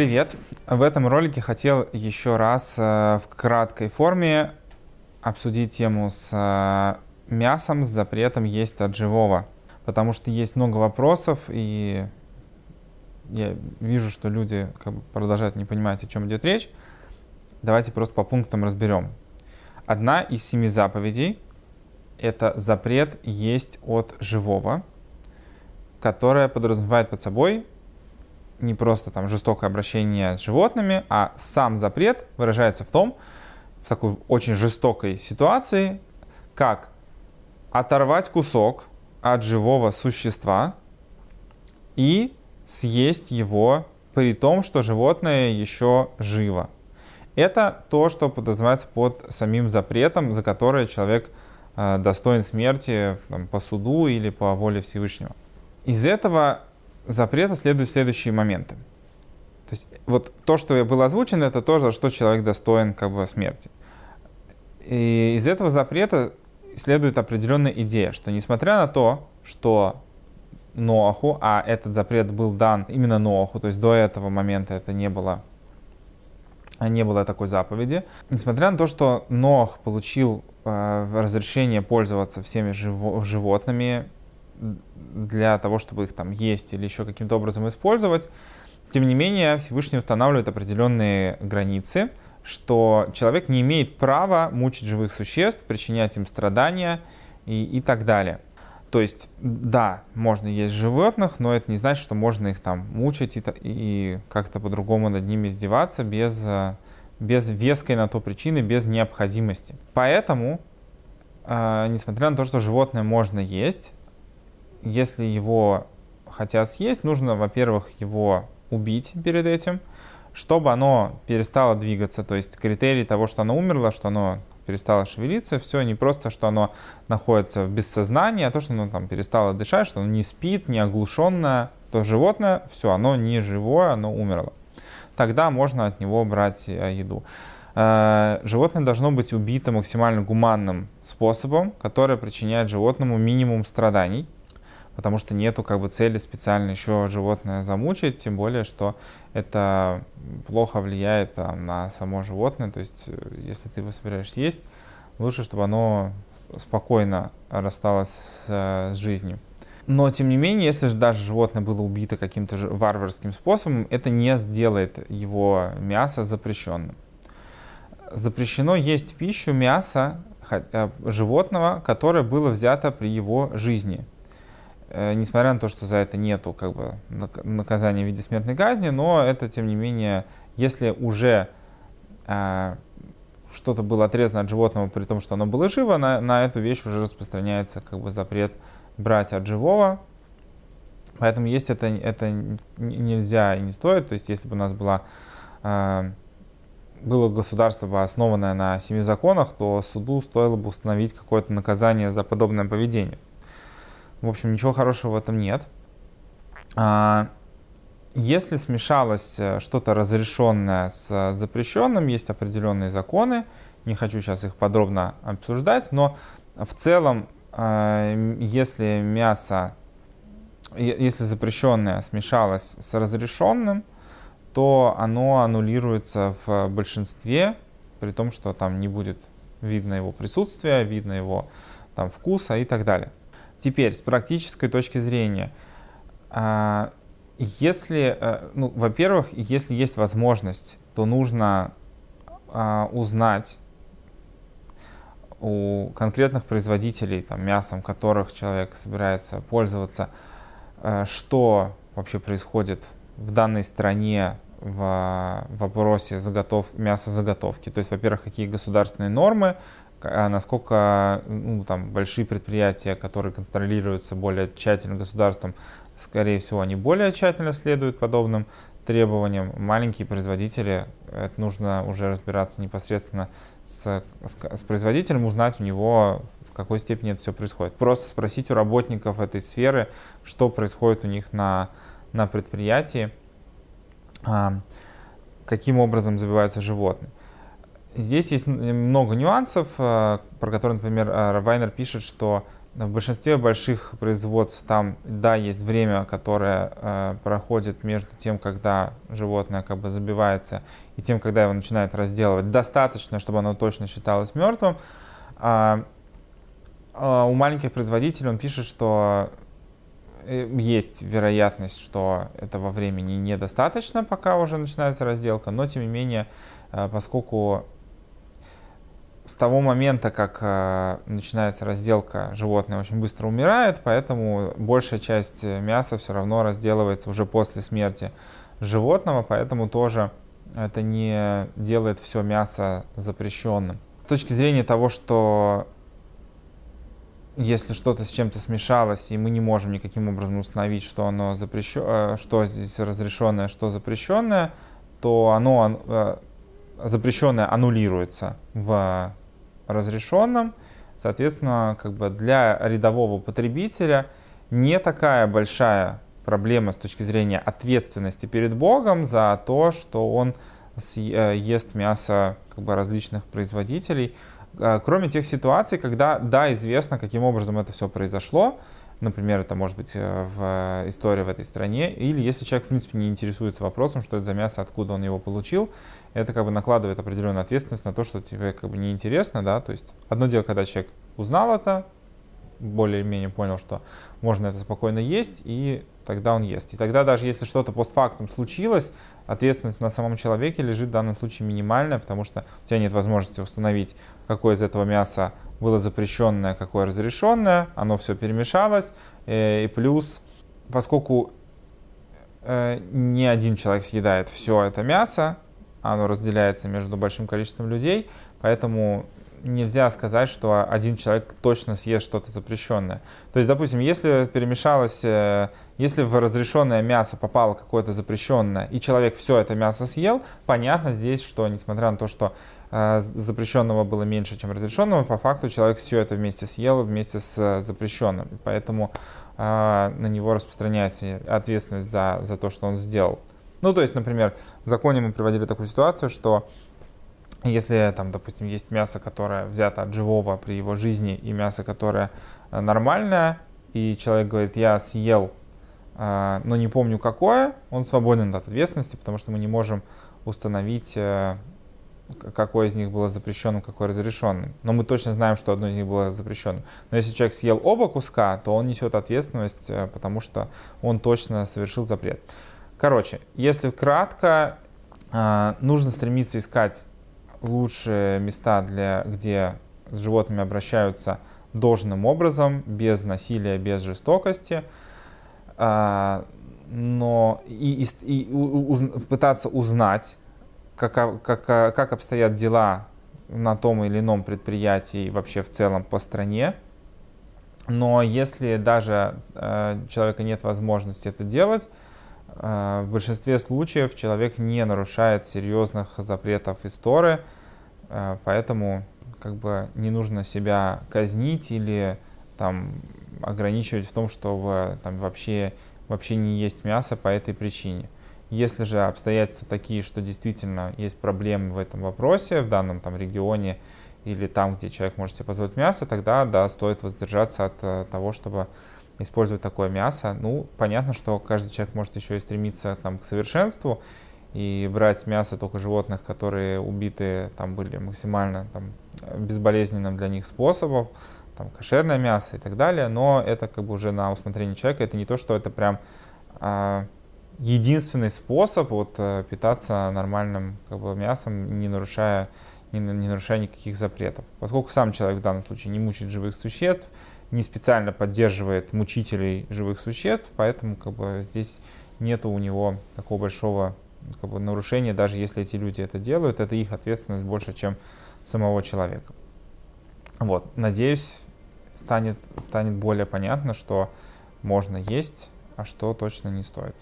привет! В этом ролике хотел еще раз э, в краткой форме обсудить тему с э, мясом, с запретом есть от живого. Потому что есть много вопросов, и я вижу, что люди как бы продолжают не понимать, о чем идет речь. Давайте просто по пунктам разберем. Одна из семи заповедей — это запрет есть от живого, которая подразумевает под собой не просто там жестокое обращение с животными, а сам запрет выражается в том, в такой очень жестокой ситуации, как оторвать кусок от живого существа и съесть его при том, что животное еще живо. Это то, что подразумевается под самим запретом, за которое человек э, достоин смерти там, по суду или по воле Всевышнего. Из этого запрета следуют следующие моменты. То есть вот то, что было озвучено, это то, за что человек достоин как бы смерти. И из этого запрета следует определенная идея, что несмотря на то, что Ноаху, а этот запрет был дан именно Ноаху, то есть до этого момента это не было, не было такой заповеди. Несмотря на то, что Ноах получил э, разрешение пользоваться всеми живо, животными, для того, чтобы их там есть или еще каким-то образом использовать. Тем не менее, Всевышний устанавливает определенные границы, что человек не имеет права мучить живых существ, причинять им страдания и, и так далее. То есть, да, можно есть животных, но это не значит, что можно их там мучить и, и как-то по-другому над ними издеваться без, без веской на то причины, без необходимости. Поэтому, э, несмотря на то, что животное можно есть, если его хотят съесть, нужно, во-первых, его убить перед этим, чтобы оно перестало двигаться. То есть критерий того, что оно умерло, что оно перестало шевелиться, все не просто, что оно находится в бессознании, а то, что оно там перестало дышать, что оно не спит, не оглушенное, то животное, все, оно не живое, оно умерло. Тогда можно от него брать э, еду. Э, животное должно быть убито максимально гуманным способом, который причиняет животному минимум страданий потому что нету как бы цели специально еще животное замучить, тем более, что это плохо влияет там, на само животное, то есть э, если ты его собираешься есть, лучше, чтобы оно спокойно рассталось с, э, с жизнью. Но, тем не менее, если же даже животное было убито каким-то варварским способом, это не сделает его мясо запрещенным. Запрещено есть в пищу мясо э, животного, которое было взято при его жизни – несмотря на то, что за это нету как бы наказания в виде смертной казни, но это, тем не менее, если уже э, что-то было отрезано от животного, при том, что оно было живо, на, на эту вещь уже распространяется как бы запрет брать от живого. Поэтому есть это, это нельзя и не стоит. То есть если бы у нас была, э, было государство, основанное на семи законах, то суду стоило бы установить какое-то наказание за подобное поведение. В общем, ничего хорошего в этом нет. А, если смешалось э, что-то разрешенное с э, запрещенным, есть определенные законы, не хочу сейчас их подробно обсуждать, но в целом, э, если мясо, если запрещенное смешалось с разрешенным, то оно аннулируется в большинстве, при том, что там не будет видно его присутствия, видно его там вкуса и так далее. Теперь, с практической точки зрения, а, если, э, ну, во-первых, если есть возможность, то нужно а, узнать у конкретных производителей там, мясом, которых человек собирается пользоваться, э, что вообще происходит в данной стране в вопросе заготов, мясозаготовки. То есть, во-первых, какие государственные нормы, а насколько ну, там, большие предприятия, которые контролируются более тщательно государством, скорее всего, они более тщательно следуют подобным требованиям. Маленькие производители, это нужно уже разбираться непосредственно с, с, с производителем, узнать у него, в какой степени это все происходит. Просто спросить у работников этой сферы, что происходит у них на, на предприятии, а, каким образом забиваются животные. Здесь есть много нюансов, э, про которые, например, э, Вайнер пишет, что в большинстве больших производств там, да, есть время, которое э, проходит между тем, когда животное как бы забивается, и тем, когда его начинают разделывать. Достаточно, чтобы оно точно считалось мертвым. А, а у маленьких производителей он пишет, что есть вероятность, что этого времени недостаточно, пока уже начинается разделка, но тем не менее, поскольку с того момента, как э, начинается разделка, животное очень быстро умирает, поэтому большая часть мяса все равно разделывается уже после смерти животного, поэтому тоже это не делает все мясо запрещенным. С точки зрения того, что если что-то с чем-то смешалось, и мы не можем никаким образом установить, что оно запрещено, э, что здесь разрешенное, что запрещенное, то оно э, запрещенное аннулируется в разрешенном. Соответственно, как бы для рядового потребителя не такая большая проблема с точки зрения ответственности перед Богом за то, что он э, ест мясо как бы, различных производителей, э, кроме тех ситуаций, когда, да, известно, каким образом это все произошло, например, это может быть э, в истории в этой стране, или если человек, в принципе, не интересуется вопросом, что это за мясо, откуда он его получил, это как бы накладывает определенную ответственность на то, что тебе как бы неинтересно, да, то есть одно дело, когда человек узнал это, более-менее понял, что можно это спокойно есть, и тогда он ест. И тогда даже если что-то постфактум случилось, ответственность на самом человеке лежит в данном случае минимальная, потому что у тебя нет возможности установить, какое из этого мяса было запрещенное, какое разрешенное, оно все перемешалось, э, и плюс, поскольку э, не один человек съедает все это мясо, оно разделяется между большим количеством людей, поэтому нельзя сказать, что один человек точно съест что-то запрещенное. То есть, допустим, если перемешалось, э, если в разрешенное мясо попало какое-то запрещенное, и человек все это мясо съел, понятно здесь, что несмотря на то, что э, запрещенного было меньше, чем разрешенного, по факту человек все это вместе съел вместе с э, запрещенным. Поэтому на него распространяется ответственность за, за то, что он сделал. Ну, то есть, например, в законе мы приводили такую ситуацию, что если там, допустим, есть мясо, которое взято от живого при его жизни, и мясо, которое э, нормальное, и человек говорит, я съел, э, но не помню какое, он свободен от ответственности, потому что мы не можем установить, э, какое из них было запрещенным, какое разрешенным. Но мы точно знаем, что одно из них было запрещенным. Но если человек съел оба куска, то он несет ответственность, потому что он точно совершил запрет. Короче, если кратко, нужно стремиться искать лучшие места, для, где с животными обращаются должным образом, без насилия, без жестокости, а, но и, и, и уз, пытаться узнать, как, как, как обстоят дела на том или ином предприятии и вообще в целом по стране. Но если даже э, человека нет возможности это делать, в большинстве случаев человек не нарушает серьезных запретов истории, Э, поэтому как бы не нужно себя казнить или там ограничивать в том, что там вообще, вообще не есть мясо по этой причине. Если же обстоятельства такие, что действительно есть проблемы в этом вопросе, в данном там регионе или там, где человек может себе позволить мясо, тогда да, стоит воздержаться от э, того, чтобы использовать такое мясо. Ну, понятно, что каждый человек может еще и стремиться там, к совершенству, и брать мясо только животных, которые убиты, там были максимально там, безболезненным для них способом, там кошерное мясо и так далее, но это как бы уже на усмотрение человека, это не то, что это прям э, единственный способ вот, э, питаться нормальным как бы, мясом, не нарушая, не, не нарушая никаких запретов. Поскольку сам человек в данном случае не мучает живых существ, не специально поддерживает мучителей живых существ, поэтому как бы, здесь нет у него такого большого как бы, нарушение, даже если эти люди это делают, это их ответственность больше, чем самого человека. Вот, надеюсь, станет, станет более понятно, что можно есть, а что точно не стоит.